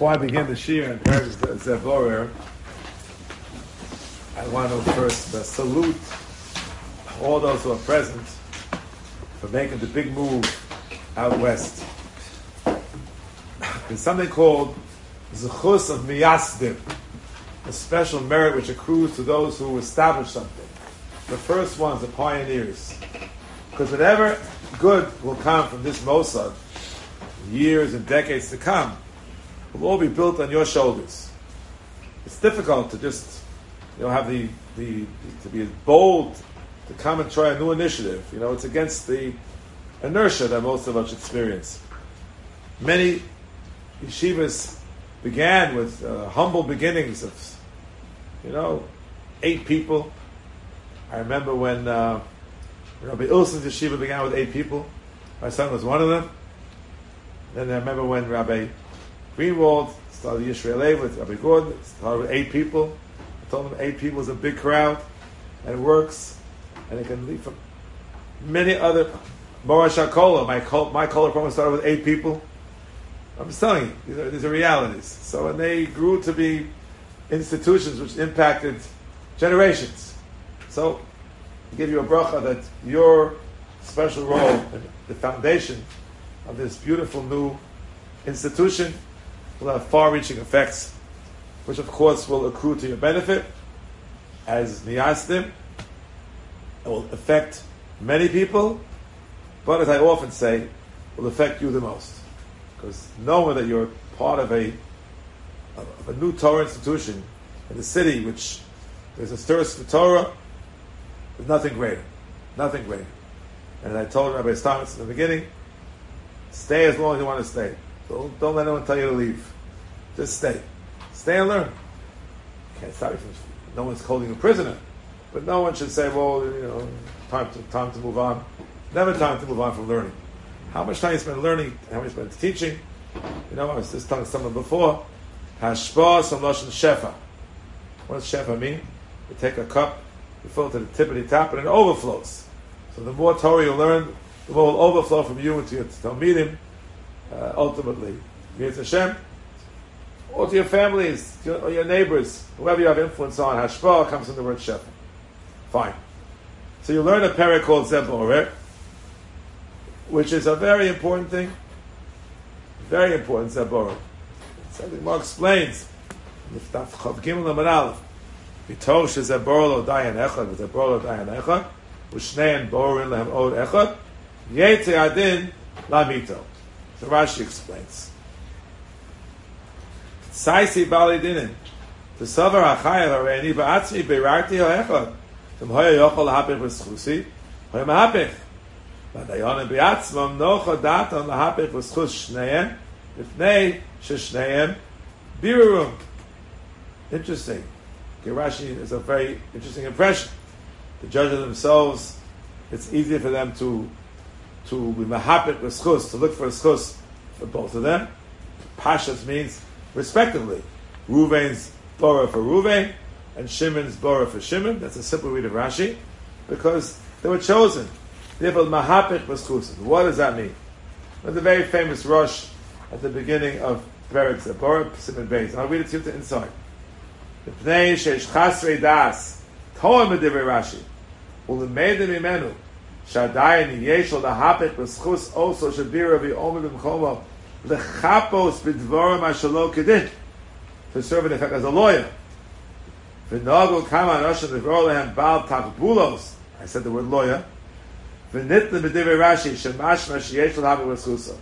Before I begin the Shir and Paris Zeborer, I want to first uh, salute all those who are present for making the big move out west. There's something called Zechus of Miyasdim, a special merit which accrues to those who establish something. The first ones, the pioneers. Because whatever good will come from this Mossad, years and decades to come, will all be built on your shoulders. It's difficult to just, you know, have the, the, to be bold to come and try a new initiative. You know, it's against the inertia that most of us experience. Many yeshivas began with uh, humble beginnings of, you know, eight people. I remember when uh, Rabbi Ilson's yeshiva began with eight people. My son was one of them. Then I remember when Rabbi Greenwald started Yisrael with Rabbi Gordon, started with eight people. I told him eight people is a big crowd, and it works, and it can lead from many other. Morash HaKola, my, my Kola program started with eight people. I'm just telling you, these are, these are realities. So and they grew to be institutions which impacted generations. So I give you a bracha that your special role the foundation of this beautiful new institution will have far-reaching effects, which of course will accrue to your benefit as niyastim. It will affect many people, but as I often say, will affect you the most. Because knowing that you're part of a of a new Torah institution in the city, which there's a thirst for Torah, there's nothing greater. Nothing greater. And I told Rabbi Stamitz in the beginning, stay as long as you want to stay. Don't, don't let anyone tell you to leave. Just stay. Stay and learn. Can't stop you from. No one's holding you prisoner, but no one should say, "Well, you know, time to time to move on." Never time to move on from learning. How much time you spend learning? How much you spend teaching? You know, I was just telling someone before. Hashpa some lashon shefa. What does shefa mean? You take a cup, you fill it to the tip of the top, and it overflows. So the more Torah you learn, the more will overflow from you into your Talmidim, uh, ultimately. Means Hashem, or to your families, or your neighbors, whoever you have influence on. Hashpah comes from the word Shefa. Fine. So you learn a parak called Zeborer, which is a very important thing. Very important Zeborer. Something more explains. Miftaf Chav Gimel Amar Aleph. V'tosh Zeborer lo dayan echad, v'zeborer lo dayan echad, v'shnein borin lehem od echad, yetze adin lamito. The Rashi explains. Saisi Bali Dinin. The Savar Achayev Areni Ba'atzmi Beirati Ho'echad. Dem Hoya Yochol Hapich V'schusi. Hoya Mahapich. Badayonim Be'atzmam Nocho Datan Lahapich V'schus Shneem. Ifnei Sheshneem Birurum. Interesting. Rashi is a very interesting impression. The judges themselves, it's easier for them to to be mahapit with schus, to look for a schus for both of them. Pashas means respectively. Ruvain's Bora for Ruvain and Shimon's Bora for Shimon. That's a simple read of Rashi because they were chosen. Therefore, mahapit was schus. What does that mean? There's a very famous rush at the beginning of Perek Zebora, Simon Beis. I'll read it to you to inside. The Pnei Sheish Chasrei Das, Toa Medivrei Rashi, Ulemedem Imenu, Shadayin Yeshol Lahapet B'schus also Shabira V'Omer B'Mchomo, L'chapos B'dvorim Ashalo Kedin, to serve in effect as a lawyer. V'nogu Kama V'Vor Lehem Bal Takbulos, I said the word lawyer, B'divrei Rashi, Shemash Mashiyesh Lahapet B'schuso.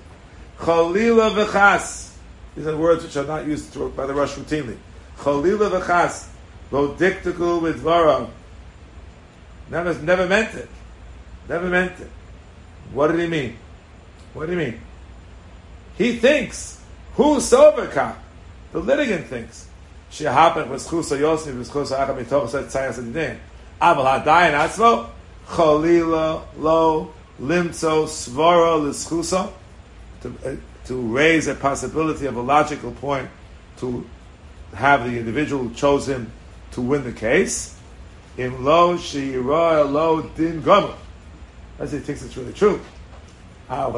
Chalila v'chas. These are words which are not used by the Rush routinely. Chalila v'chas. Lo diktiku. Never, never meant it. Never meant it. What did he mean? What did he mean? He thinks, who's soberka? The litigant thinks. Shehapach v'schusa yosni v'schusa acha mitoch set tzayas adidin. Aval hadayin atzmo. Chalila lo limtzo svara l'schusa to, uh, to raise a possibility of a logical point to have the individual who chose him to win the case. In lo shira lo din gomer. As he thinks it's really true. Ah, you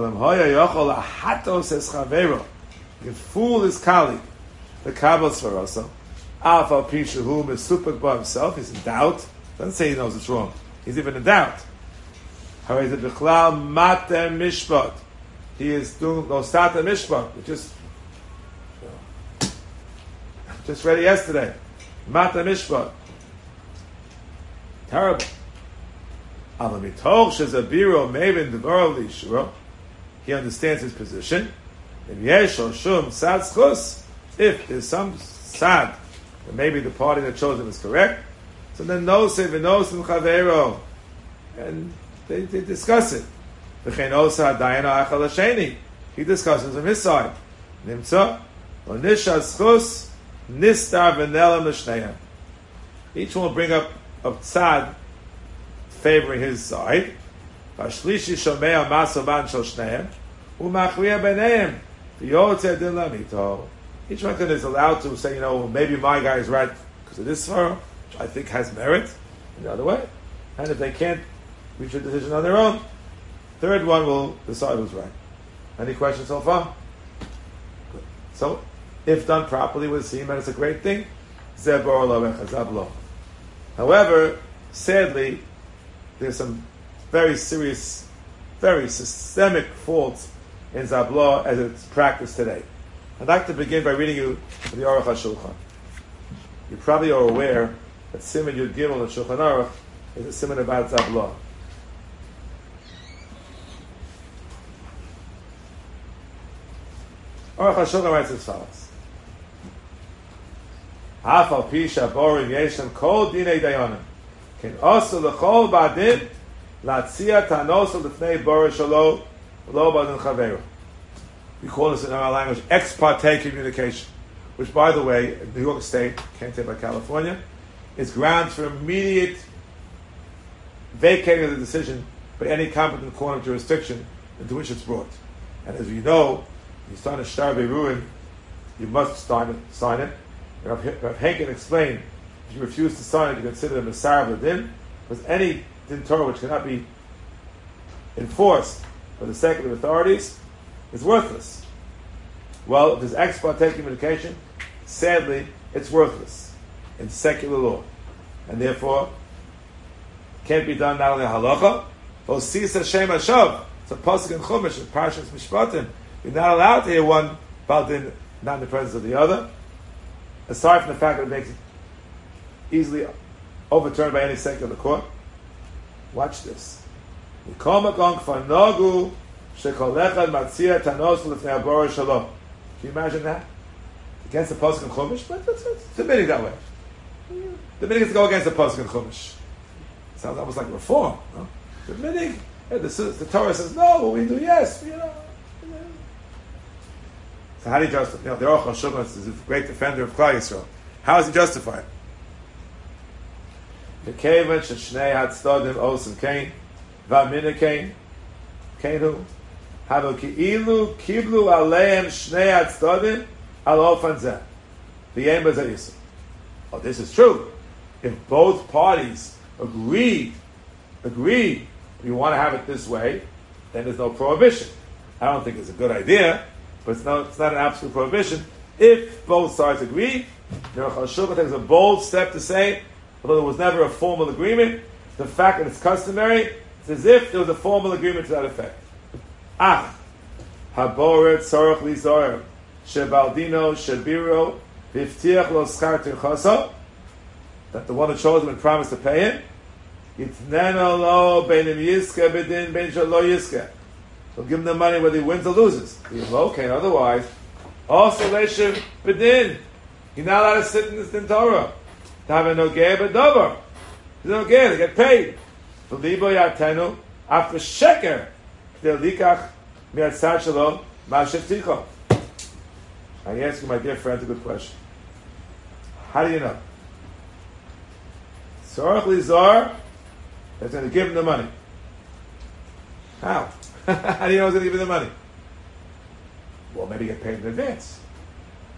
can fool his colleague. the Kabbalah Svarosa. Ah, Alpha Pisha whom is super by himself, he's in doubt. Doesn't say he knows it's wrong. He's even in doubt. The. He is doing no Sata Mishpat, which is just read yesterday. Mata Mishpat. Terrible. He understands his position. If there's some sad, that maybe the party that chose him is correct, so then no say v'nosim chavero, and they, they discuss it. He discusses on his side. Each one will bring up a tzad favoring his side. Vashlishi shomei amasoban shel shneim, u'machriya b'neihem. Each one is allowed to say, you know, maybe my guy is right because of this far, which I think has merit, in the other way. And if they can't reach a decision on their own, third one will decide who's right. Any questions so far? Good. So, if done properly with seem and it's a great thing, However, sadly, there's some very serious, very systemic faults in Zabla as it's practiced today. I'd like to begin by reading you the Aruch HaShulchan. You probably are aware that Simon Yud Gimel and Shulchan Aruch is a simon about Zabla. Aruch HaShulchan writes as follows. Afal pisha borim yeshem kol dinei dayanim. Ken also lechol badin latzia tanos lefnei borim shalo we call this in our language ex parte communication, which, by the way, New York State, can't say by California, is grounds for immediate vacating of the decision by any competent court of jurisdiction into which it's brought. And as we know, you sign a Shtar ruin, you must sign it. Sign it. Rav explained if you refuse to sign it, you consider them a Masar din, because any din Torah which cannot be enforced by the secular authorities is worthless. Well, if there's ex parte communication, sadly, it's worthless in secular law. And therefore, can't be done not only halacha, but sis Hashem Hashav. It's a pasuk in Chumash, in Parshas Mishpatim. You're not allowed to hear one baldin not in the presence of the other, aside from the fact that it makes easily overturned by any secular court. Watch this. Can you imagine that? Against the Pasuk and Chumash? It's, it's that way. The meaning is to go against the Pasuk and Chumash. Sounds almost like reform. No? The meaning, yeah, the, the Torah says no, but we do yes. You know. So how do you justify? You know, the Aruch HaShulchan is a great defender of Klal Yisrael. How is he justified? The Kevan Shnei Had Stodim Osim Kain. Vamina Kain. Kainu. Havu Ki'ilu Kiblu Aleim Shnei Atzdodim Al Ofan Zeh. The aim is Yisrael. Oh, this is true. If both parties agree, agree, we want to have it this way, then there's no prohibition. I don't think it's a good idea, but it's not, it's not an absolute prohibition. If both sides agree, the Shulchan takes a bold step to say, although there was never a formal agreement, the fact that it's customary it's as if there was a formal agreement to that effect. Ah, haboret sorach lizor shebaldino shebiro viftiach lo schar tirchasa that the one that chose him and promised to pay him yitnena lo beinim yiske bedin bein lo yiske so give him the money whether he wins or loses. He's okay otherwise also leshiv bedin he's not allowed to sit in this din Torah to have a nogeh bedover he's no to get paid V'libo yatenu after sheker k'dei likach mi'atzad shalom ma'ashev ticho. I ask you, my dear friend, a good question. How do you know? Sorach Lizar is going to give him the money. How? How do you know he's going to give him the money? Well, maybe get paid in advance.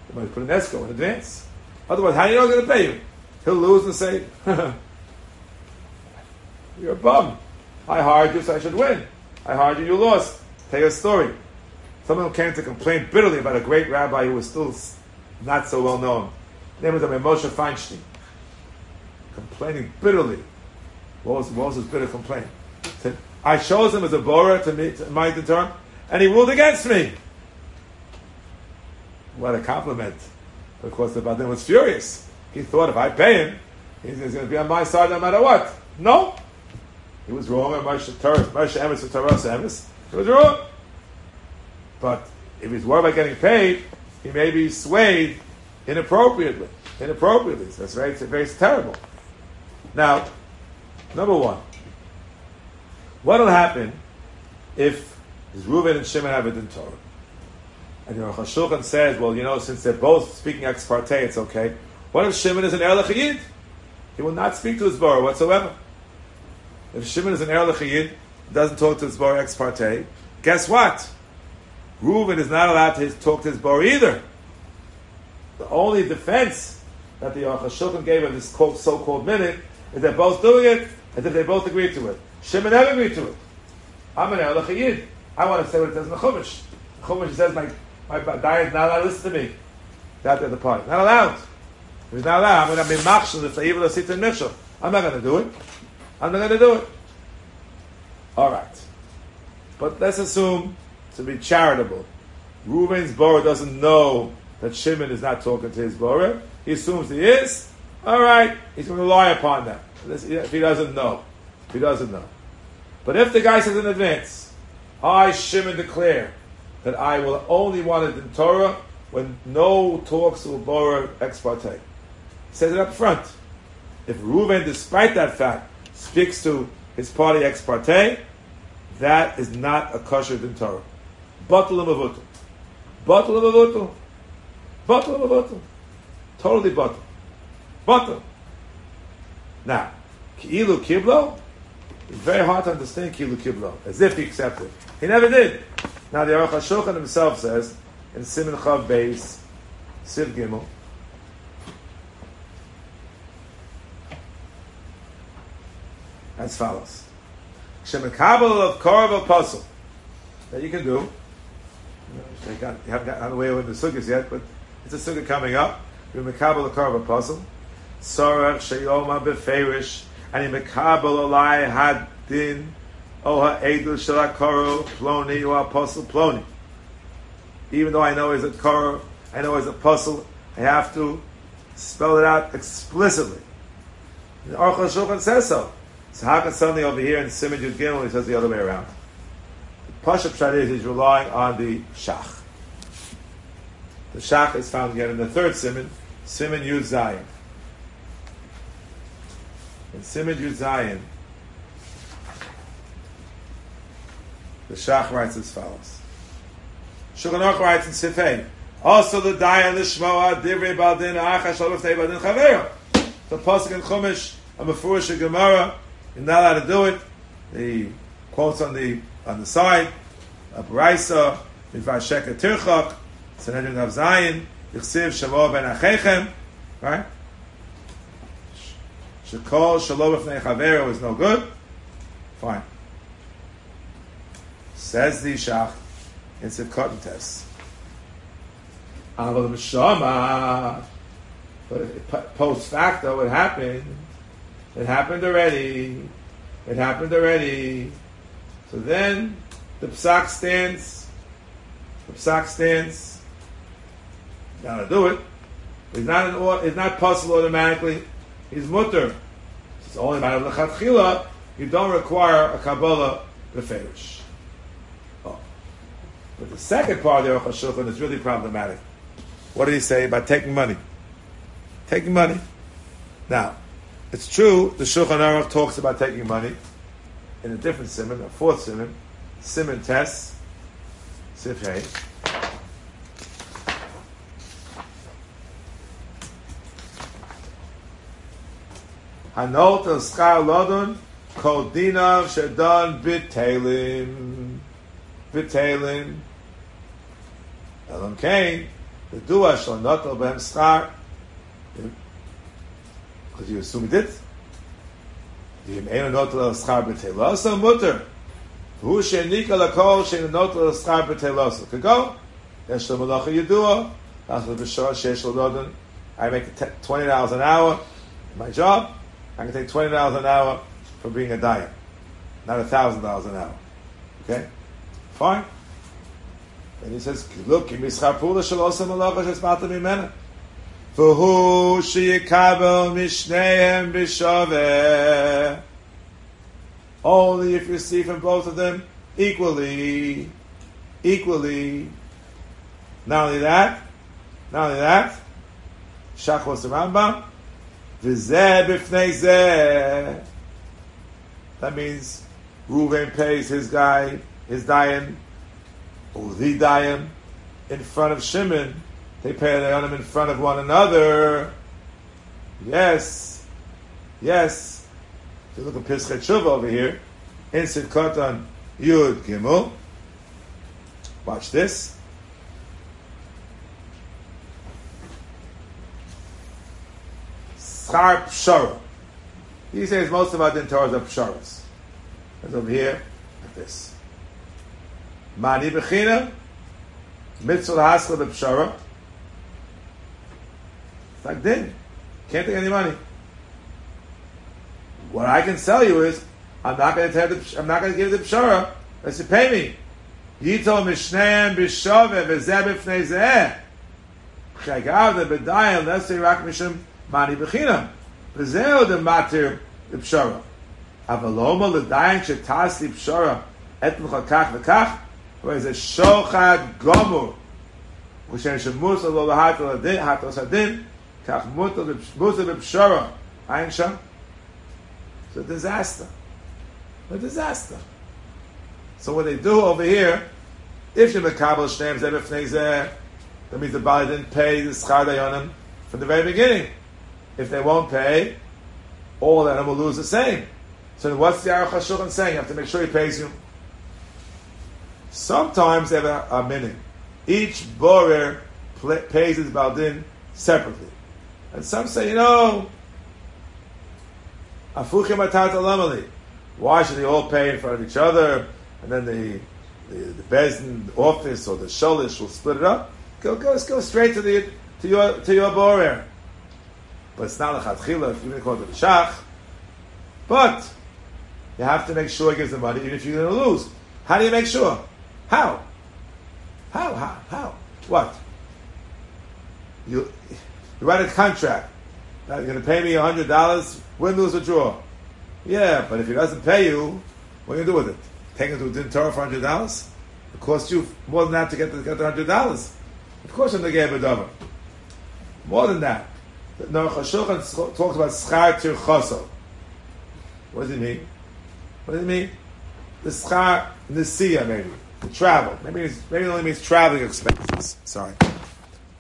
He might put an escrow in advance. Otherwise, how do you know he's going to pay you? He'll lose and say, You're a bum. I hired you, so I should win. I hired you, you lost. Tell your story. Someone came to complain bitterly about a great rabbi who was still not so well known. His name was Rabbi Moshe Feinstein. Complaining bitterly. What was, what was his bitter complaint? Said, I chose him as a bora to, my turn, and he ruled against me. What a compliment. Of course, the Badin was furious. He thought if I pay him, he's, he's going to be on my side no matter what. No. He was wrong on Moshe Emes Torah Emes. He was wrong. But if he's worried about getting paid, he may be swayed inappropriately. Inappropriately. So that's very, very terrible. Now, number one, what will happen if Reuven and Shimon have it in Torah? And the Aruch HaShulchan says, well, you know, since they're both speaking ex parte, it's okay. What if Shimon is an Er He will not speak to his bar whatsoever. If Shimon is an Er doesn't talk to his bar ex parte, guess what? Reuven is not allowed to talk to his bar either. The only defense that the Aruch HaShulchan gave of this so-called minute is they're both doing it as if they both agreed to it. Shimon never agreed to it. I'm an Er I want to say what it says in the Chumash. The Chumash says my my diet is not allowed to listen to me. That at the party. Not allowed. He's not allowed, I'm going to be machshel if the evil is in mitchell. I'm not going to do it. I'm not going to do it. All right. But let's assume to be charitable. Reuven's Bora doesn't know that Shimon is not talking to his Bora. He assumes he is. All right. He's going to rely upon that. If he doesn't know. If he doesn't know. But if the guy says in advance, I, Shimon, declare that I will only want it in Torah when no talks will borrow ex parte. Says it up front. If Reuven, despite that fact, speaks to his party ex parte, that is not a kosher in Torah. Batul mavutul. Batul mavutul. Batul mavutul. Totally batul. Batul. Now, ki'ilu kiblo, it's very hard to understand ki'ilu kiblo, as if he accepted. He never did. Now the Aruch HaShulchan himself says in Simon Chav Beis, Siv Gimel, as follows: Shemekabel of Korov Apostle that you can do. You, got, you haven't gotten away with the sukkahs yet, but it's a sukkah coming up. You're Mekabel of Korov Apostle. Sorach Sheyoma Beferish, and you Mekabel Olai Hadin Oh ha'edul shalakoro ploni or apostle ploni. Even though I know he's a koro, I know he's a apostle, I have to spell it out explicitly. The Aruch says so. So how can suddenly over here in Simon Yud Gimel he says the other way around? The Pasha Pshat is he's relying on the Shach. The Shach is found again in the third Simon, Simon Yud Zayin. In Simon Yud Zayin, The Shach writes as follows. Shulchan writes in Sifei, also the Dayan Lishmoa Divrei Baldin Acha Shalom Ftei Baldin Chavero. The Pasuk in Chumash, a Mefurish Gemara, you're not allowed to do it. The quotes on the on the side, a Baraisa, Midvar Sheker Tirchak, Sanhedrin of Zion, Yichsiv Shalom Ben Achechem, right? Shekol Shalom Ftei Chavero is no good. Fine. Says the Shach, it's a cotton test. But post facto, it happened. It happened already. It happened already. So then the psak stands. The psak stands. Gotta do it. He's not an, it's not possible automatically. He's mutter. It's only a matter of lechatchila. You don't require a kabbalah beferish. Oh. But the second part of the Aruch is really problematic. What did he say about taking money? Taking money. Now, it's true, the Shulchan Aruch talks about taking money in a different simon, a fourth simon, simon test, sifhei. Hanot el skar lodon kol dinav shadon bitelim bitelim Elam Kain, the dua shall not obey schar, because you assume it. The Yim not al schar b'teilasa mutter. Who shenika lakol shein not al schar b'teilasa. Could go. Yesh le malacha yedua. I make twenty dollars an hour. My job, I can take twenty dollars an hour for being a dayan, not a thousand dollars an hour. Okay, fine. And he says, "Look, mischar pula shalosam alacha shesmata mimena." והוא שיקבל משניהם בשווה. Only if you see from both of them equally. Equally. Not only that, not only that, Shachos the Rambam, v'zeh b'fnei zeh. That means Reuven pays his guy, his dayan, or the dayan, in front of Shimon. they pay the dayanim in front of one another. Yes, yes. If you look at Pischei Teshuva over here, in Sidkotan Yud Gimel, watch this. Schar Pshara. He says most of our din Torahs are Psharas. That's over here, like this. Mani Bechina, Mitzvah the Pshara. Like din. Can't take any money. What I can sell you is, I'm not going to the, I'm not going to give the pshara unless you pay me. Yitol mishneim b'shove v'zeh b'fnei zeh. Chagav the rak mani b'chinam. V'zeh the matir b'pshara. Avaloma l'dayin shetas li pshara et v'kach. Is it shochad gomur. Lo l'hatel adin, hatel sadin. B'pshara. Ayin sham. It's a disaster. A disaster. So what they do over here, if you mekabel shneim zeh that means the Bali didn't pay the schar dayanim from the very beginning. If they won't pay, all of them will lose the same. So what's the Aruch HaShulchan saying? You have to make sure he pays you. Sometimes they have a, a meaning. Each borer pays his baldin separately. And some say, you know, afuchim atat alamali. Why should they all pay in front of each other? And then the the, the Bezdin office or the Sholish will split it up. Go, go, go straight to the to your to your borer. But it's not a chatchila if you're going to call it a shach. But you have to make sure he gives the money, even if you're going to lose. How do you make sure? How? How? How? How? What? You you write a contract. Now You're going to pay me hundred dollars. Win, lose, or draw. Yeah, but if he doesn't pay you, what are you going to do with it? Take it to a din Torah for hundred dollars? It costs you more than that to get the, get the hundred dollars. Of course, I'm going to the gay Badava. More than that. The Shulchan talks about schar tirchoso. What does it mean? What does it mean? The schar nesiya maybe the travel. Maybe maybe it only means traveling expenses. Sorry,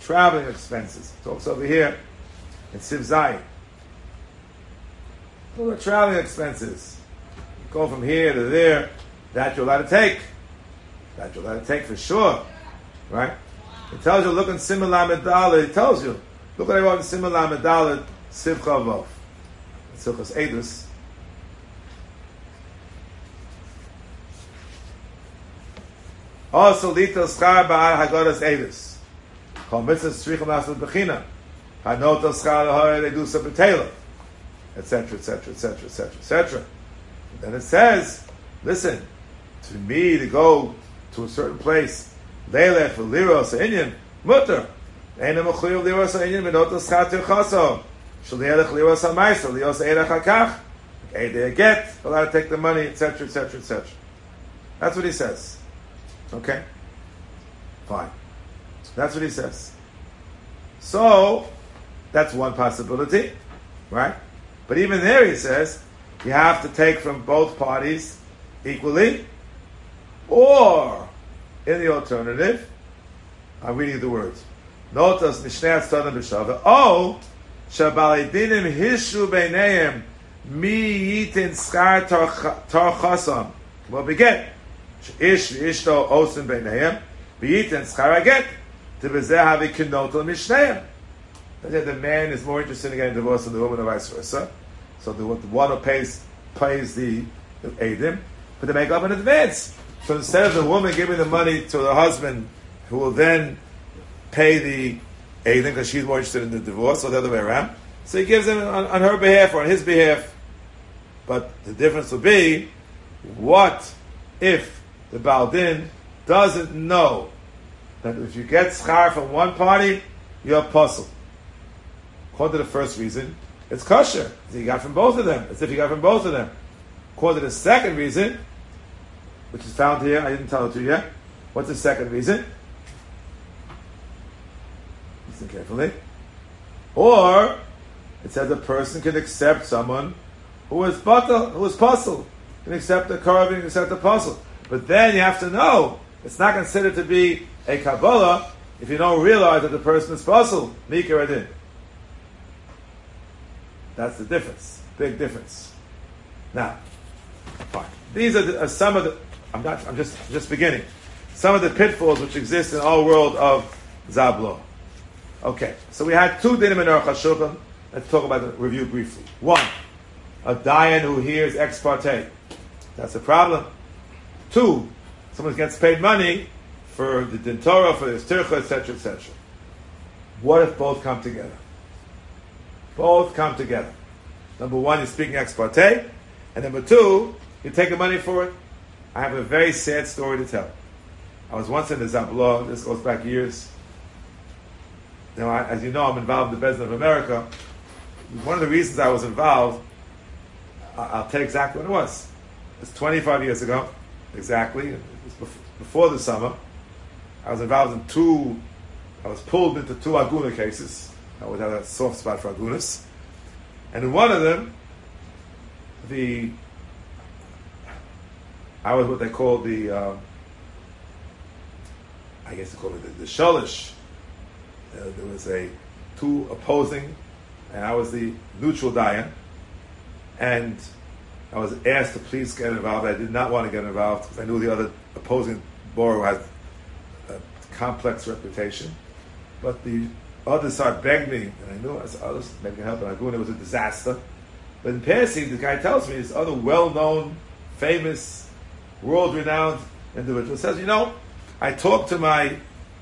traveling expenses. Talks over here in Siv Zayin. What traveling expenses? You go from here to there. That you're allowed to take. That you're allowed to take for sure. Right? It tells you, look in Simon Medala, it tells you. Look at what I wrote in Simon Medala, Sivcha Vov. Silchas Edus. Also, Lito Schar Ba'al Hagodas Edus. Chomitzas Tzrichim Asad Bechina. Hanot Aschar Ahoy Ledusa Betela. Etc., etc., etc., etc., etc. Then it says, listen, to me to go to a certain place, Leilech Liros Inyan, Mutter. Ein am khoyr de was ein mit dort das hat er khaso. Shol de elch li was meister, li khakh. They get, well, I'll take the money, etc., etc., etc. That's what he says. Okay? Fine. That's what he says. So, that's one possibility, right? But even there he says, you have to take from both parties equally, or, in the alternative, I'm reading the words, Notas Mishnei Tzadim B'Shava, oh, Shabaledinim Hishu Beineim Mi Yitin Schar Tar Chasam. Well, begin. Ish Ishto Osim Beineim Yitin Schar Aget. The man is more interested in getting divorced than the woman, or vice versa. So the, one who pays pays the, the Adim, but they make up in advance. So instead of the woman giving the money to the husband, who will then pay the Aiden because she's more interested in the divorce, or the other way around. So he gives him on, on her behalf or on his behalf. But the difference will be, what if the Baldin doesn't know that if you get schar from one party, you're puzzled. According to the first reason, it's kosher. You got from both of them. As if you got from both of them. According to the second reason, which is found here, I didn't tell it to you yet. What's the second reason? Listen carefully. Or it says a person can accept someone who is bata, who is puzzled, can accept the carving, can accept the puzzle. But then you have to know it's not considered to be a Kabbalah if you don't realize that the person is puzzled, Mika Adin. That's the difference. Big difference. Now, fine. These are, the, are some of the. I'm not. I'm just just beginning. Some of the pitfalls which exist in our world of Zabla. Okay, so we had two dinim in our Shulchan. Let's talk about the review briefly. One, a dayan who hears ex parte. That's a problem. Two, someone gets paid money for the din Torah, for the tircha, etc., etc. What if both come together? Both come together. Number one, you're speaking ex parte, and number two, you take the money for it. I have a very sad story to tell. I was once in the Zabla, this goes back years. Now, I, as you know, I'm involved in the Beth Din of America. One of the reasons I was involved, I'll tell you exactly what it was. It's 25 years ago, exactly. It was before the summer. I was involved in two, I was pulled into two Aguna cases. I would have a soft spot for Agunas. And in one of them, the, I was what they call the, uh, I guess they call it the, the Shalish. Uh, there was a two opposing, and I was the neutral Dayan. And I was asked to please get involved. I did not want to get involved because I knew the other opposing borrower had complex reputation. But the other side begged me, and I knew I said, oh, maybe can help. And it was a disaster. But in passing, the guy tells me this other well-known, famous, world-renowned individual says, you know, I talked to my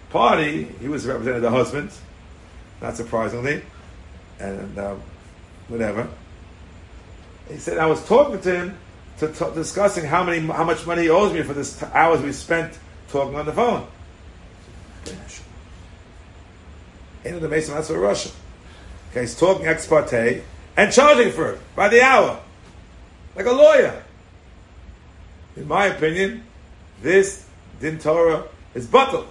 party. He was representing the husband, not surprisingly, and um, whatever. He said I was talking to him to t- discussing how many how much money he owes me for this t- hours we spent talking on the phone. In the Mason, that's for Russia. Okay, he's talking ex parte and charging for it by the hour, like a lawyer. In my opinion, this din Torah is bottled.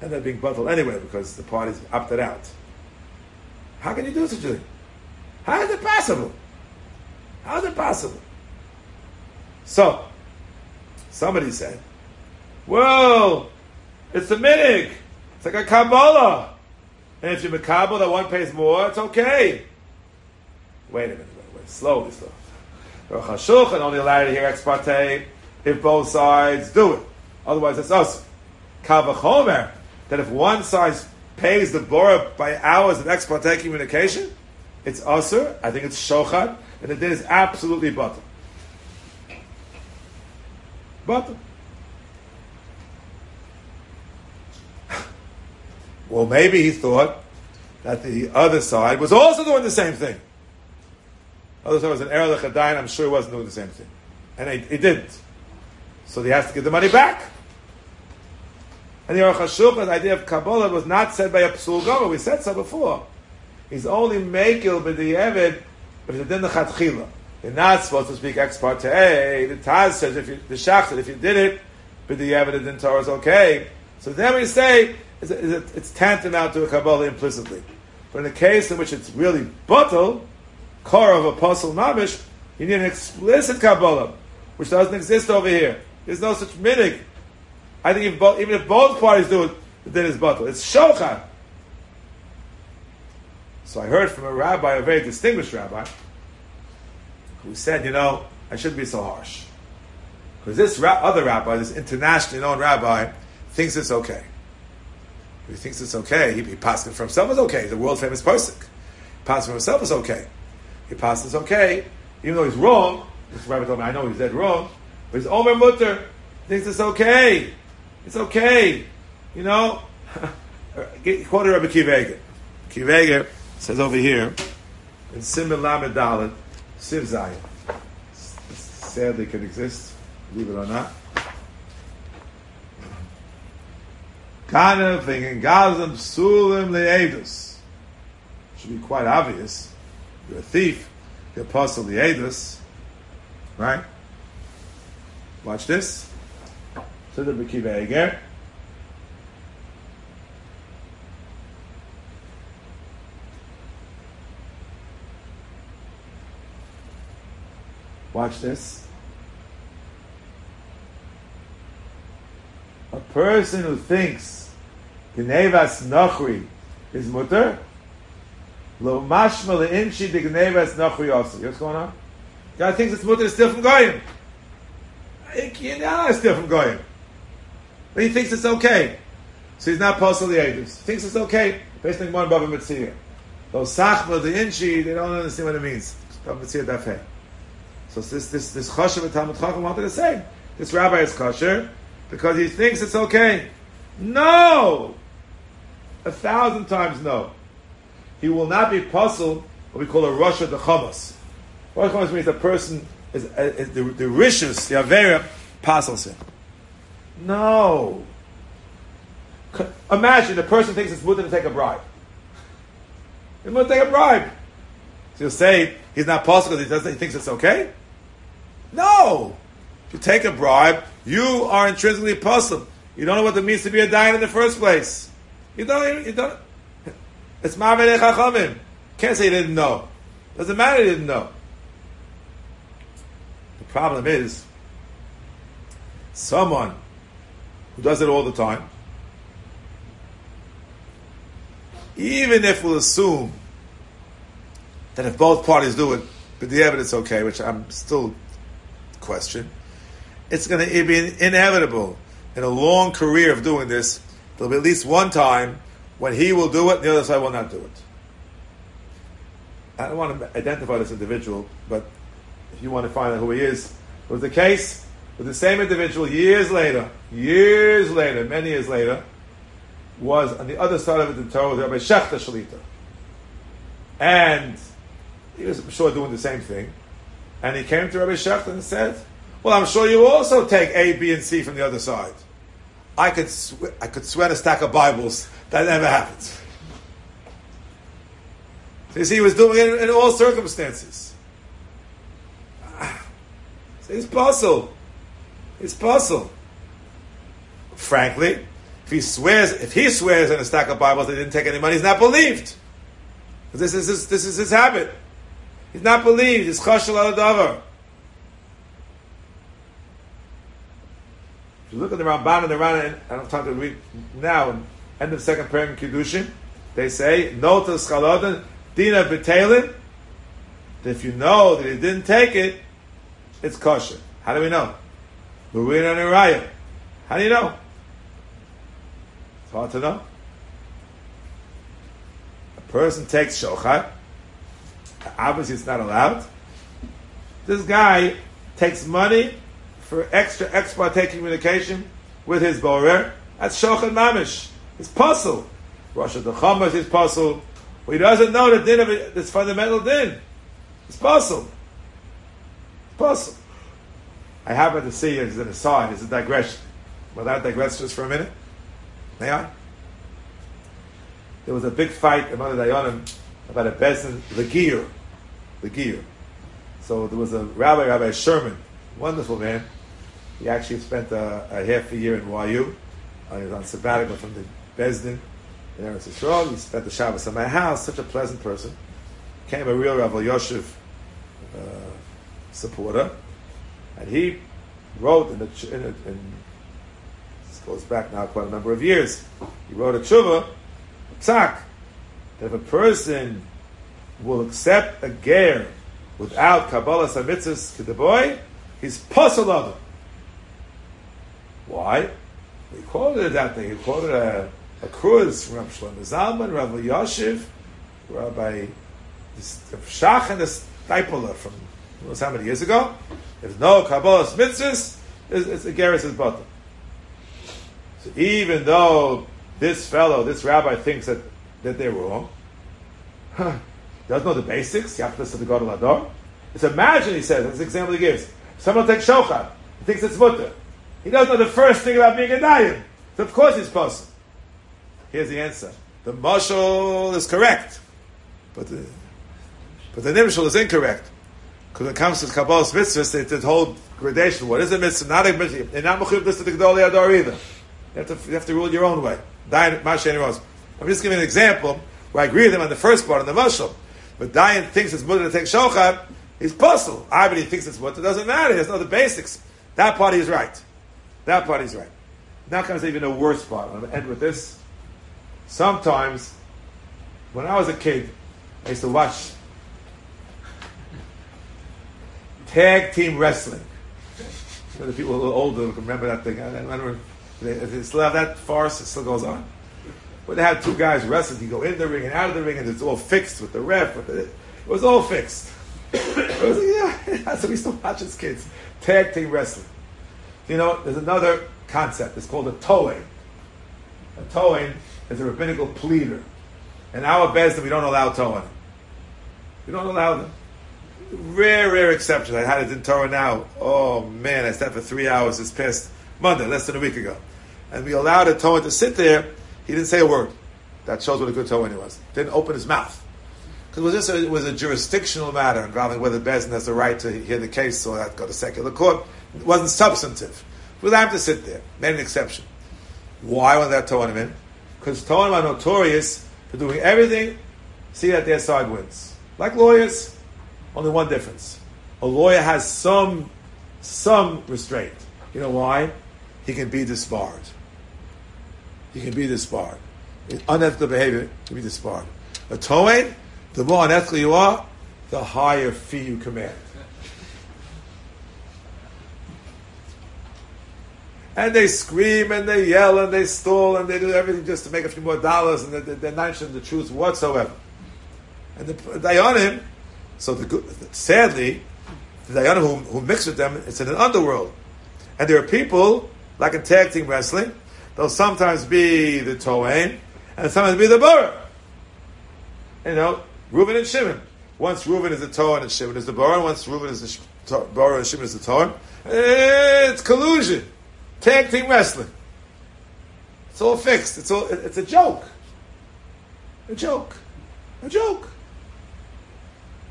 And they're being bottled anyway because the parties opted out. How can you do such a thing? How is it possible? How is it possible? So, somebody said, well, it's a minig. It's like a Kabbalah. And if you're Makabal that one pays more, it's okay. Wait a minute, wait, wait. Slowly, slowly. Rosh Hashulchan only allowed to hear ex parte if both sides do it. Otherwise, it's us. Kavachomer, that if one side pays the Bora by hours of ex parte communication, it's usr. I think it's shochat, and the din is absolutely butter. Butter. Well, maybe he thought that the other side was also doing the same thing. Other side was an erlich Chadayin, I'm sure he wasn't doing the same thing. And he, he didn't. So he has to give the money back. And the Aruch the idea of Kabbalah was not said by a Psul Gomer. We said so before. He's only makil b'di'evid if it's in the chatchila. You're not supposed to speak ex parte. The Taz says if you, the Shach said if you did it, b'di'evid in Torah is okay. So then we say it's, it's, it's tantamount to a Kabbalah implicitly. But in the case in which it's really bottle, core of apostle mamish, you need an explicit Kabbalah, which doesn't exist over here. There's no such minig. I think if even if both parties do it, then it's bottle. It's shochan. So I heard from a rabbi, a very distinguished rabbi, who said, you know, I shouldn't be so harsh. Because this ra- other rabbi, this internationally known rabbi, thinks it's okay. He thinks it's okay, he, he passes for himself is okay. He's a world famous person. He passes for himself is okay. He passes okay, even though he's wrong. This rabbi told me, I know he's dead wrong, but he's Omer Mutter thinks it's okay. It's okay. You know, Quote Rabbi Akiva Eiger. Kiveger says over here in Simon Lamed Dalet, Siv. Sadly, can exist, believe it or not. Thinking Gazam Leedus. Should be quite obvious. You're a thief. You're apostle Leedus. Right? Watch this. So the Bekiva Watch this. A person who thinks Gnevas Nachri is mutter, lo mashma le'inchi de Gnevas Nachri also. What's going on? Guy thinks it's mutter, it's still from Goyim. It's still from Goyim. But he thinks it's okay. So he's not postal the ages. He thinks it's okay. Based on one Baba Metzia. Those Sachma, the they don't understand what it means. Baba Dafeh. So this this this choshev Talmud Chacham wanted to say this rabbi is kosher because he thinks it's okay. No, a thousand times no. He will not be puzzled. What we call a rosh the chamas. Rosh chamas means a person is, uh, is the the rishus the avera passes him. No. Imagine a person thinks it's mutter to take a bribe. He's going to take a bribe. So you'll say he's not possible he, he thinks it's okay. No! If you take a bribe, you are intrinsically puzzled. You don't know what it means to be a dayan in the first place. You don't. You don't. It's ma'avedei chachamim. Can't say you didn't know. Doesn't matter. You didn't know. The problem is someone who does it all the time. Even if we'll assume that if both parties do it, but the evidence okay, which I'm still question. It's going to be inevitable in a long career of doing this. There'll be at least one time when he will do it, and the other side will not do it. I don't want to identify this individual, but if you want to find out who he is, it was the case with the same individual years later, years later, many years later, was on the other side of the Torah, Rabbi Shechter Shalita. And he was, I'm sure, doing the same thing. And he came to Rabbi Shechter and said, Well, I'm sure you also take A, B, and C from the other side. I could, sw- I could sweat a stack of Bibles. That never happens. So you see, he was doing it in, in all circumstances. It's possible. It's possible. Frankly, if he swears, if he swears in a stack of Bibles he didn't take any money, he's not believed. This is his, this is his habit. He's not believed. He's chashal al You look at the Ramban and the Rana, and I don't have time to read now, end of second prayer in Kiddushin, they say, Nota schaladan, dina betalin, if you know that he didn't take it, it's kosher. How do we know? Marina and Uriah. How do you know? It's hard to know. A person takes shochat, obviously it's not allowed. This guy takes money for extra export taking communication with his borer. That's shochet mamish. It's puzzle. Rosh Chamas is puzzle. He doesn't know the din of it, this fundamental din. It's puzzle. It's puzzle. I happen to see as an aside, as a digression. Will that digress just for a minute? May I? There was a big fight among the Dayanim about a bezin, the gear, the gear. So there was a rabbi, Rabbi Sherman, wonderful man. He actually spent a, a half a year in YU. Uh, he was on sabbatical from the Bezdin in Eretz Yisrael. He spent the Shabbos at my house. Such a pleasant person. Became a real Rav Elyashiv uh, supporter, and he wrote in in, in this goes back now quite a number of years. He wrote a tshuva, a psak, that if a person will accept a ger without Kabbalah Samitzis to the boy, he's puzzled Why? He quoted that thing. He quoted a, a cruise from Rabbi Shlomo Zalman, Rav Elyashiv, Rabbi Shach, and the Steipler from who knows how many years ago. There's no Kabbalah mitzvahs, it's, it's a Geras' bottom. So even though this fellow, this rabbi thinks that, that they're wrong. Huh. Doesn't know the basics. You have to listen to God. It's imagine, he says, that's the example he gives. Someone takes shochat. He thinks it's mutter. He doesn't know the first thing about being a dayan. So of course he's possible. Here's the answer. The mashal is correct. But the, but the nimshal is incorrect. Because when it comes to Kabbalah's mitzvahs, it's the whole gradation. What is a mitzvah? Not a mitzvah. And not mechuv this to the Gedolei Ador either. You have, to, you have to rule your own way. Dayan, Masha, I'm just giving an example where I agree with him on the first part, on the mashal. But Dayan thinks it's mutter to take shochat, he's puzzled. I but he thinks it's mutter, doesn't matter. He doesn't the basics. That part is right. That part is right. Now comes even a worse part. I'm going to end with this. Sometimes, when I was a kid, I used to watch tag team wrestling. Know, the people a little older can remember that thing. I, remember they, they still have that farce. It still goes on. But they had two guys wrestling. You go in the ring and out of the ring, and it's all fixed with the ref. With the, it was all fixed. it was, yeah, that's we used to watch as kids. Tag team wrestling. You know, there's another concept. It's called a toeing. A toeing is a rabbinical pleader. In our Bezdin, we don't allow toeing. We don't allow them. Rare, rare exception. I had it in Torah now. Oh man, I sat for three hours this past Monday, less than a week ago. And we allowed a Tohen to sit there. He didn't say a word. That shows what a good Tohen he was. Didn't open his mouth. Because it was, was a jurisdictional matter involving whether Bezdin has the right to hear the case or to go to secular court. It wasn't substantive. We allowed have to sit there. Made an exception. Why was that in? Because Tohen are notorious for doing everything, see that their side wins. Like lawyers, only one difference. A lawyer has some, some restraint. You know why? He can be disbarred. He can be disbarred. Unethical behavior can be disbarred. A Tohen, the more unethical you are, the higher fee you command. And they scream and they yell and they stall and they do everything just to make a few more dollars and they're, they're not showing the truth whatsoever. And the Dayanim, so the, sadly, the Dayanim who, who mix with them, it's in an underworld. And there are people, like in tag team wrestling, they'll sometimes be the Toain and sometimes be the Borough. You know, Reuben and Shimon. Once Reuben is the Torah and Shimon is the Borough, once Reuben is the Borough and Shimon is the Torah. It's collusion. Tag team wrestling. It's all fixed. It's all. It's a joke. A joke. A joke.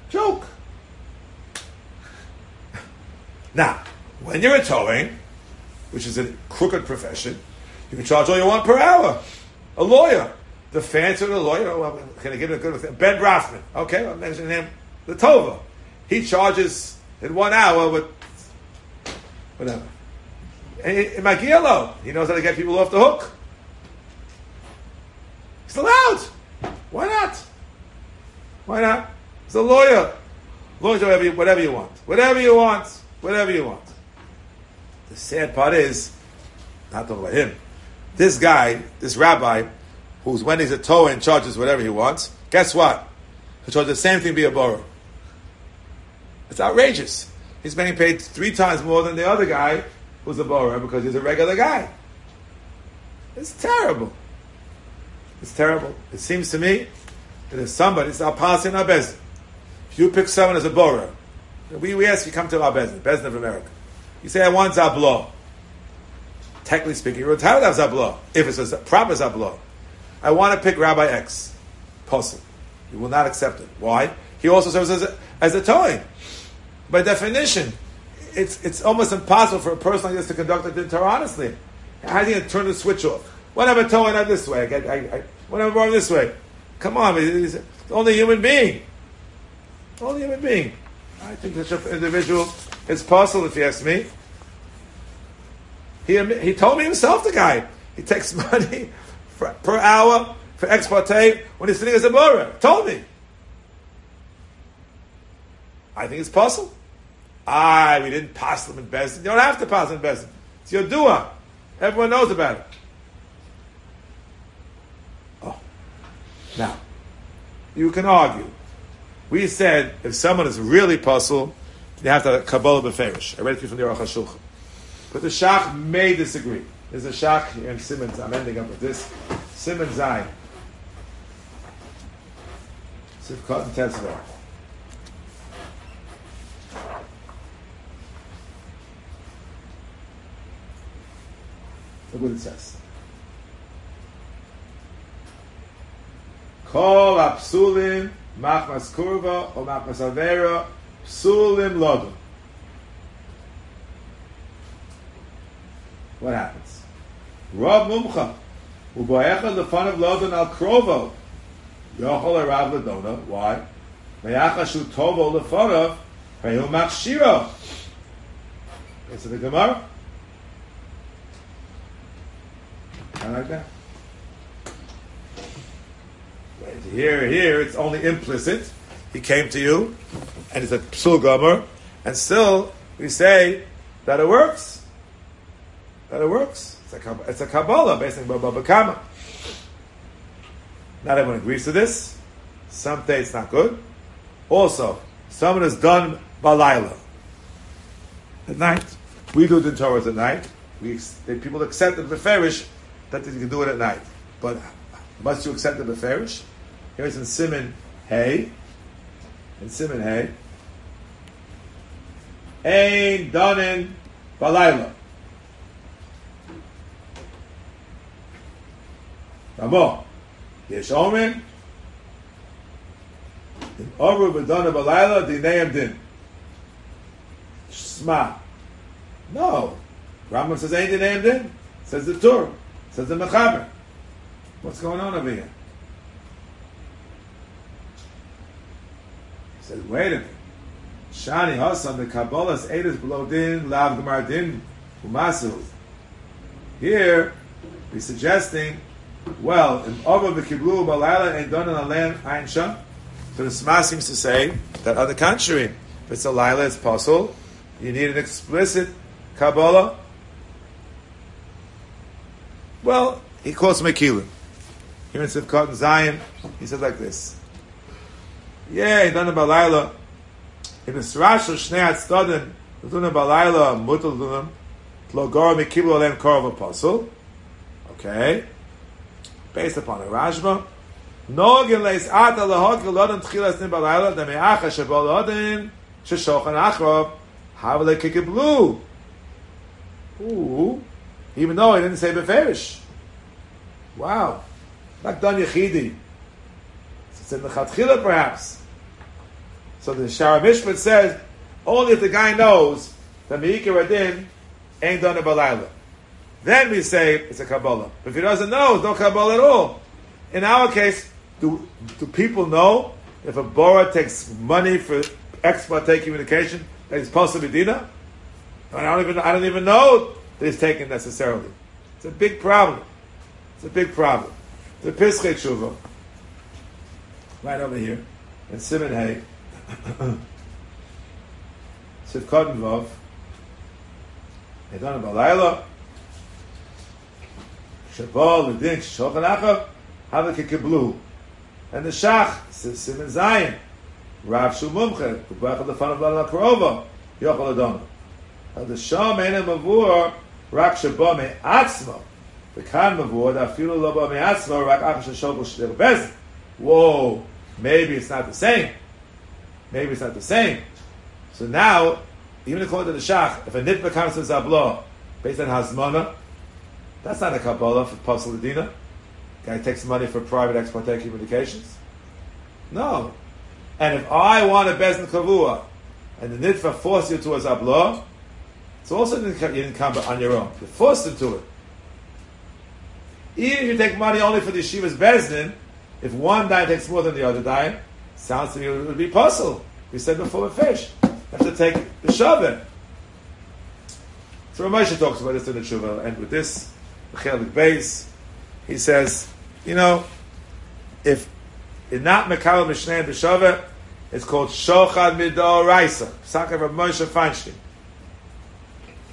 Joke. Now, when you're a towing, which is a crooked profession, you can charge all you want per hour. A lawyer. The fancy of the lawyer, oh, well, can I give it a good thing? Ben Brafman. Okay, I'll mention him. The Tova. He charges in one hour with whatever. Eh, eh, In Magielo, he knows how to get people off the hook. He's allowed. Why not? Why not? He's a lawyer. Lawyer, whatever you, whatever you want. Whatever you want. Whatever you want. The sad part is, not talking about him, this guy, this rabbi, who's when he's a Torah and charges whatever he wants, guess what? He charges the same thing be a borrower. It's outrageous. He's being paid three times more than the other guy who's a Bora because he's a regular guy. It's terrible. It's terrible. It seems to me that if somebody, it's our policy in our business. If you pick someone as a Bora, we, we ask you come to our business, Beth Din of America. You say, I want Zabla. Technically speaking, you're entitled to have Zabla, if it's a proper Zabla. I want to pick Rabbi X. Possible. You will not accept it. Why? He also serves as a, as a towing. By definition, it's, it's almost impossible for a person like this to conduct a dinner honestly. How's he going to turn the switch off? Whatever towing out this way, I, I, I, whatever going this way. Come on, he's only human being. Only human being. I think such an individual is possible, if you ask me. He, he told me himself, the guy. He takes money for, per hour for ex when he's sitting as a borrower. Told me. I think it's possible. Ah, we didn't pass them in Bezdin. You don't have to pass them in Bezdin. It's your dua. Everyone knows about it. Oh. Now, you can argue. We said if someone is really puzzled, you have to Kabbalah Beferish. I read it from the Aruch. But the Shach may disagree. There's a Shach here in Simmons. I'm ending up with this. Simon Zion. Sivkot and Tetzvah. Look what it says. Kol apsulim machmas kurva or machmas avera psulim lodum. What happens? Rob mumcha uboecha the fun of lodon al krovo yochol arav ledona. Why? Meyachashu tovo leforav peyu machshiro. It's the Gemara. Of like that. Here, here, it's only implicit. He came to you, and it's a psul gomer, and still we say that it works. That it works. It's a, it's a Kabbalah based on Baba Kama. Not everyone agrees to this. Some say it's not good. Also, someone has done Balayla at night. We do the Torahs at night. We, people accept the Beferish that you can do it at night. But must you accept the Beferish? Here's in Simon Hay. In Simon Hay. Ein Donin Balayla. Ramo. Yesh Omen. In Oru B'Dona Balayla, Dineim Din. Shma. No. Rambam says Ein Dineim Din. Says the Torah. Says the Mechaber. What's going on over here? He says, wait a minute. Shani Hasan, the Kabbalah's Eidos below din, Lav Gemar din, Umasu. Here, he's suggesting, well, in Ova v'kiblu balayla ain't done in a land ayin sham. So the Sma seems to say that on the contrary, if it's a lila, it's possible. You need an explicit Kabbalah. Well, he calls Mekilin. Here in Sivkot and Zion, he says like this. Yeah, he done a balayla. In the Srash of Shnei Atztadim, he done a balayla, mutal dunam, tlogor mekiblo alem korov apostle. Okay. Based upon a Rashba. Nogin leis ata lahok lodin tchilas nim balayla, da me'acha shebol lodin, sheshochan achrov, havale kikiblu. Ooh. Even though he didn't say beferish. Wow. Not done Yechidi. It's in the Chatchila perhaps. So the Shaar Mishpat says, only if the guy knows that Me'ikir Adin ain't done a Balayla. Then we say it's a Kabbalah. But if he doesn't know, it's no Kabbalah at all. In our case, do, do people know if a Bora takes money for expert take communication that he's be Dina? I don't even I don't even know that he's taken necessarily. It's a big problem. It's a big problem. The Pischei Teshuva, right over here, in Simon Hay, Siv Koden Vov, Edan Balayla, Shabal, Ledin, Shochan Achav, Havik Kiblu, and the Shach, Simon Zion, Rav Shu Mumche, the Fan of Lala Krova, Yochel Adon. The Sham Einem Avur, רק שבא מעצמו, וכאן מבורד אפילו לא בא מעצמו, רק אחר ששוקו שתרבז. Whoa, maybe it's not the same. Maybe it's not the same. So now, even according to the Shach, if a nit becomes a Zabla based on Hasmana, that's not a Kabbalah for Apostle Adina. Guy takes money for private exportation communications. No. And if I want a Bezin Kavua, and the Nitva forces you to a Zabla, it's also you didn't come on your own. You forced into it. Even if you take money only for the yeshiva's bezdin, if one diet takes more than the other diet, sounds to me it would be possible. We said before with fish. You have to take the shavin. So Ramosha talks about this in the tshuva, and with this, chelik base, he says, you know, if it's not mekabel mishnei and b'shaveh, it's called shochad midor raisa. Sakar Rav Moshe Feinstein.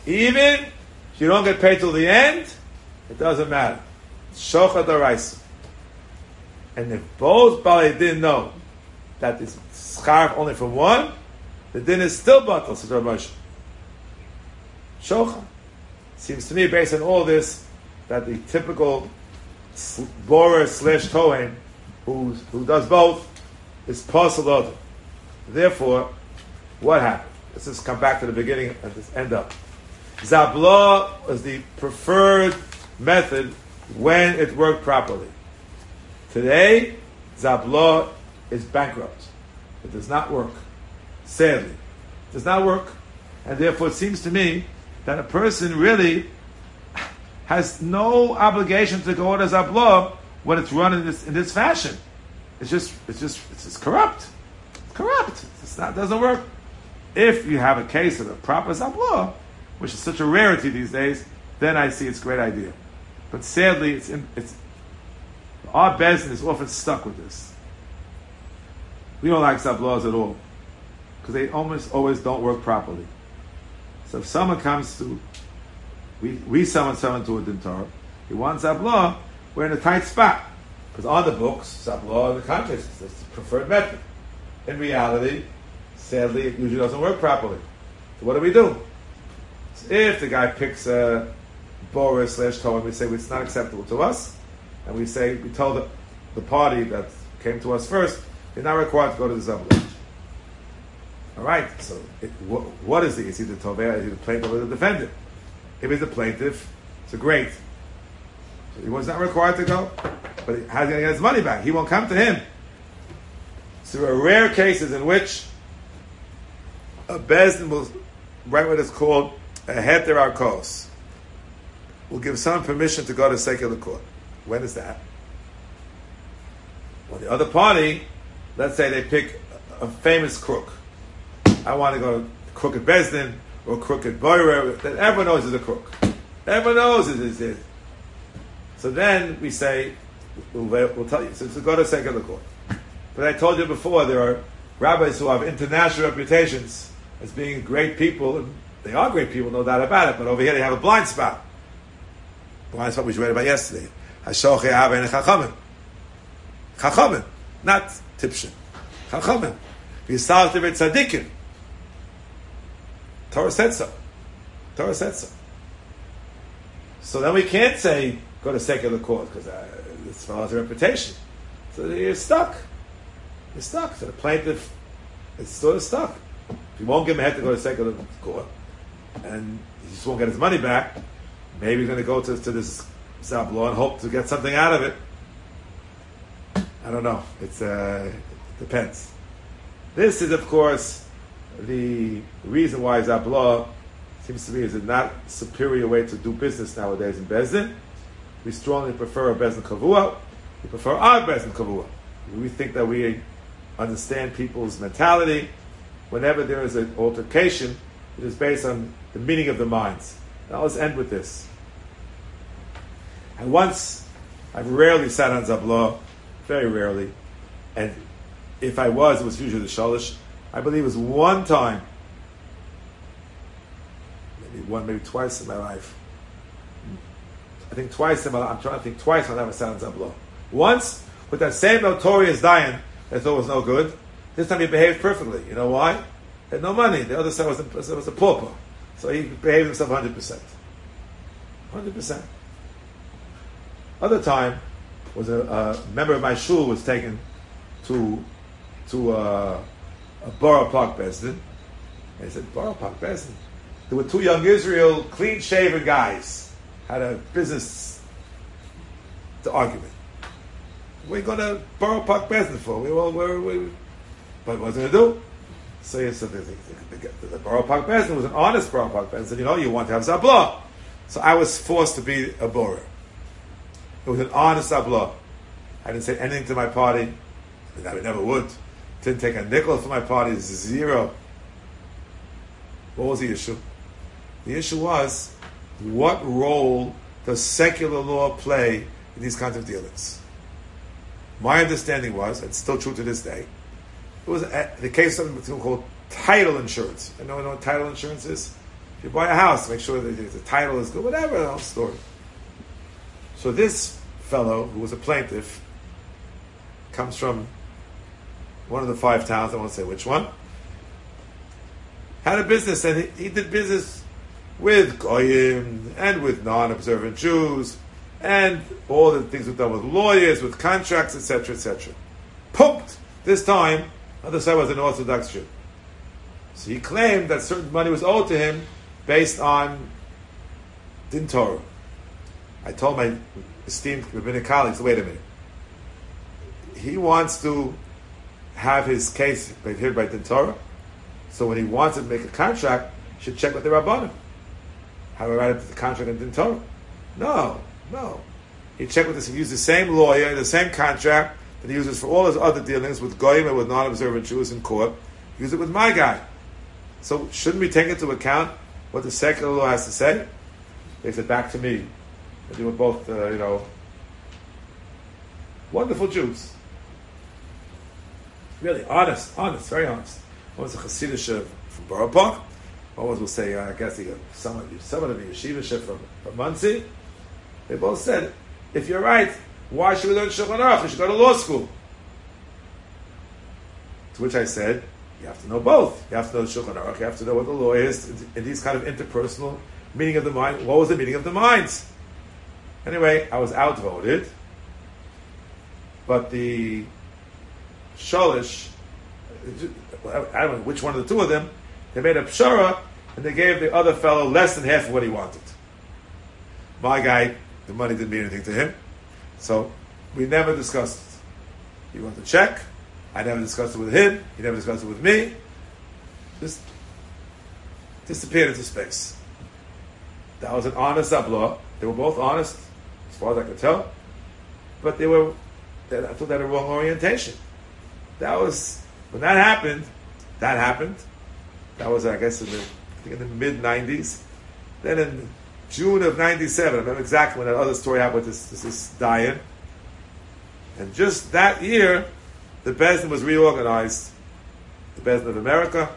Even if you don't get paid till the end, it doesn't matter. Shochad Araisa. And if both Bali didn't know that it's scarf only for one, the din is still batal, says Rav Moshe. Seems to me, based on all this, that the typical borer slash tohen, who who does both, is possible. Therefore, what happened? Let's just come back to the beginning and just end up. Zabla was the preferred method when it worked properly. Today, Zabla is bankrupt. It does not work. Sadly. It does not work. And therefore, it seems to me that a person really has no obligation to go to Zabla when it's run in this, in this fashion. It's just, it's just, it's just corrupt. It's corrupt. It's not, doesn't work. If you have a case of a proper Zabla, which is such a rarity these days, then I see it's a great idea. But sadly, it's, in, it's our business is often stuck with this. We don't like Zablas at all because they almost always don't work properly. So if someone comes to, we, we summon someone to a dintar, he wants Zabla, we're in a tight spot. Because on the books, Zabla, in the context, is the preferred method. In reality, sadly, it usually doesn't work properly. So what do we do? If the guy picks a Boris slash Torah, we say it's not acceptable to us, and we say, we told the, the party that came to us first, you're not required to go to the Zabla. All right, so it, what, what is it? Is he the is he the plaintiff or the defendant? If he's the plaintiff, it's a great. So he was not required to go, but how's he going to get his money back? He won't come to him. So there are rare cases in which a Bezdin will write what is called heter arkos. Will give some permission to go to secular court. When is that? Well, the other party, let's say they pick a famous crook I want to go to crooked Besdin or crooked Boyer, that everyone knows is a crook. Everyone knows it is it. So then we say, we'll, we'll tell you. So, so go to secular court. But I told you before, there are rabbis who have international reputations as being great people, and they are great people, no doubt about it, but over here they have a blind spot. Blind spot we read about yesterday. Hashoche Ava and Chachamim. Chachamim, not Tipshin. Chachamim. Yisal Tibet Tzadikim. Torah said so. Torah said so. So then we can't say go to secular court because uh, this fellow's reputation. So you're stuck. You're stuck. So the plaintiff is sort of stuck. If you won't give him a head to go to secular court, and he just won't get his money back, maybe he's going to go to, to this law and hope to get something out of it. I don't know. It's uh, it depends. This is, of course, the reason why Zabla seems to me is a not superior way to do business nowadays in Bezdin. We strongly prefer a Bezdin Kavua. We prefer our Bezdin Kavua. We think that we understand people's mentality. Whenever there is an altercation, it is based on the meaning of the minds. Now let's end with this. And once, I've rarely sat on Zabla, very rarely, and if I was, it was usually the Shalish. I believe it was one time, maybe one, maybe twice in my life. I think twice in my life, I'm trying to think twice when I ever sat on Zabla. Once, with that same notorious Dayan that thought was no good, this time he behaved perfectly. You know why? He had no money. The other side was a, was a pauper. So he behaved himself 100%. 100%. Other time was a, a member of my shul was taken to to uh, a Borough Park Bezdin. They said, Borough Park Bezdin. There were two young Israel, clean shaven guys, had a business to argument. We're going to Borough Park Bezdin for. We all were, we, but what's going to do? So he said, the, the, the Borough Park Bezdin was an honest Borough Park Bezdin. You know, you want to have Zabla. So I was forced to be a Borough. It was an honest Zabla. I didn't say anything to my party. I never would. Didn't take a nickel for my party, zero. What was the issue? The issue was what role does secular law play in these kinds of dealings? My understanding was, and it's still true to this day, it was a, the case of something called title insurance. I know, what title insurance is? If you buy a house, make sure that the title is good, whatever, the whole story. So this fellow, who was a plaintiff, comes from one of the five towns, I won't say which one, had a business, and he, he did business with Goyim and with non-observant Jews, and all the things were done with lawyers, with contracts, etc., etc. Poked this time, other side was an Orthodox Jew. So he claimed that certain money was owed to him based on Din Torah. I told my esteemed rabbinic colleagues, wait a minute. He wants to have his case heard by Din Torah, so when he wants to make a contract, he should check with the Rabbanim. Do I write the contract in Din Torah? No, no. He checked with this, he used the same lawyer, the same contract that he uses for all his other dealings with Goyim and with non-observant Jews in court. Use it with my guy. So shouldn't we take into account what the secular law has to say? They said back to me. They were both, uh, you know, wonderful Jews. Really honest, honest, very honest. One was a Hasidic from Borough Park. One was, we'll say, uh, I guess, he, someone, someone of the yeshiva from, from Monsey. They both said, if you're right, why should we learn Shulchan Aruch? We should go to law school. To which I said, you have to know both. You have to know the Shulchan Aruch. You have to know what the law is in these kind of interpersonal meaning of the mind. What was the meaning of the minds? Anyway, I was outvoted, but the Shalish, I don't know which one of the two of them, they made a pshara and they gave the other fellow less than half of what he wanted. My guy the money didn't mean anything to him. So we never discussed it. He wanted to check. I never discussed it with him. He never discussed it with me. Just disappeared into space. That was an honest uplaw. They were both honest, as far as I could tell. But they were, I thought they had a wrong orientation. That was, when that happened, that happened. That was, I guess, in the, in the mid 90s. Then in June of 97. I remember exactly when that other story happened with this, this, this Dayan. And just that year, the Bezdin was reorganized. The Beth Din of America.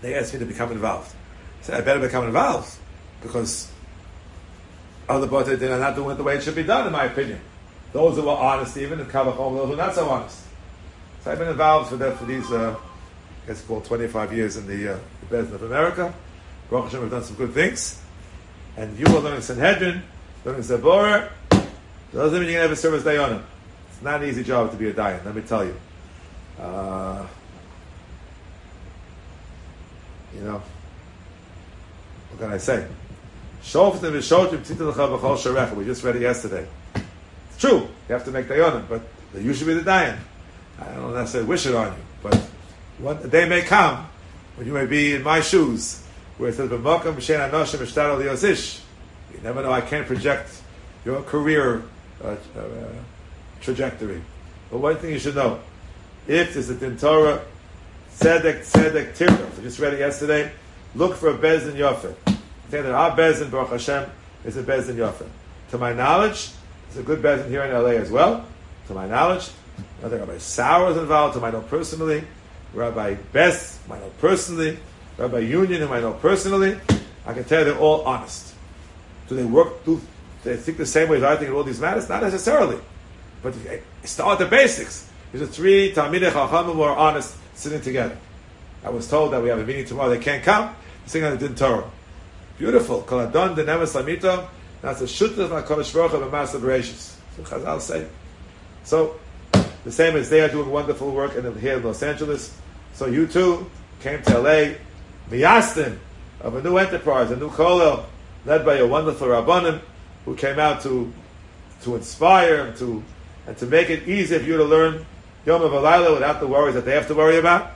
They asked me to become involved. I said, I better become involved because other parts are not doing it the way it should be done, in my opinion. Those who were honest, even, and Kavachom, those who are not so honest. So I've been involved for, that, for these, uh, I guess, called 25 years in the, uh, the Beth Din of America. Baruch Hashem, we've done some good things and you are learning Sanhedrin, learning Zabora, doesn't mean you can have a service Dayanim. It's not an easy job to be a Dayan, let me tell you. Uh, you know, what can I say? We just read it yesterday. It's true, you have to make Dayanim, but you should be the Dayan. I don't necessarily wish it on you, but one, day may come when you may be in my shoes where it says, "B'makam b'shen anoshim b'shtaro liyozish." You never know. I can't project your career uh, uh, trajectory. But one thing you should know: if there's a din Torah, tzedek tzedek. We just read it yesterday. Look for a bezin yofet. Say that our bezin Baruch Hashem is a bezin yofet. To my knowledge, there's a good bezin here in LA as well. To my knowledge, Rabbi Sauer is involved. To my know personally, Rabbi Bess, I know personally. Rabbi Union, whom I know personally, I can tell they're all honest. Do they work, do they think the same way as I think in all these matters? Not necessarily. But start the basics. These are three Talmidei Chachamim who are honest sitting together. I was told that we have a meeting tomorrow. They can't come. They're sitting on the Din Torah. Beautiful. Kol Adon Denemes Lamito. That's a Shutah of HaKadosh Baruch Hu Master Bereshis. So Chazal say. So, the same as they are doing wonderful work in, here in Los Angeles. So you too came to LA miyastim of a new enterprise, a new kollel, led by a wonderful rabbanim who came out to to inspire and to and to make it easy for you to learn Yom of Alayla without the worries that they have to worry about.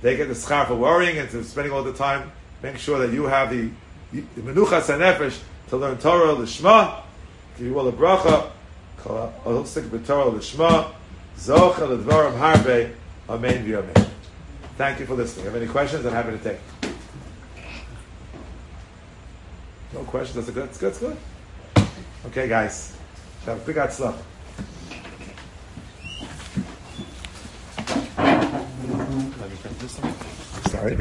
They get the schar for worrying and to spending all the time making sure that you have the, the menuchas nefesh to learn Torah, Shema, give you all the bracha, kol ha'osik b'Torah, the Shema, zocha l'dvarim harbe, amen v'amen. Thank you for listening. Have any questions? I'm happy to take. No questions. That's good. That's good. That's good. Okay, guys. Have a big slap. Sorry.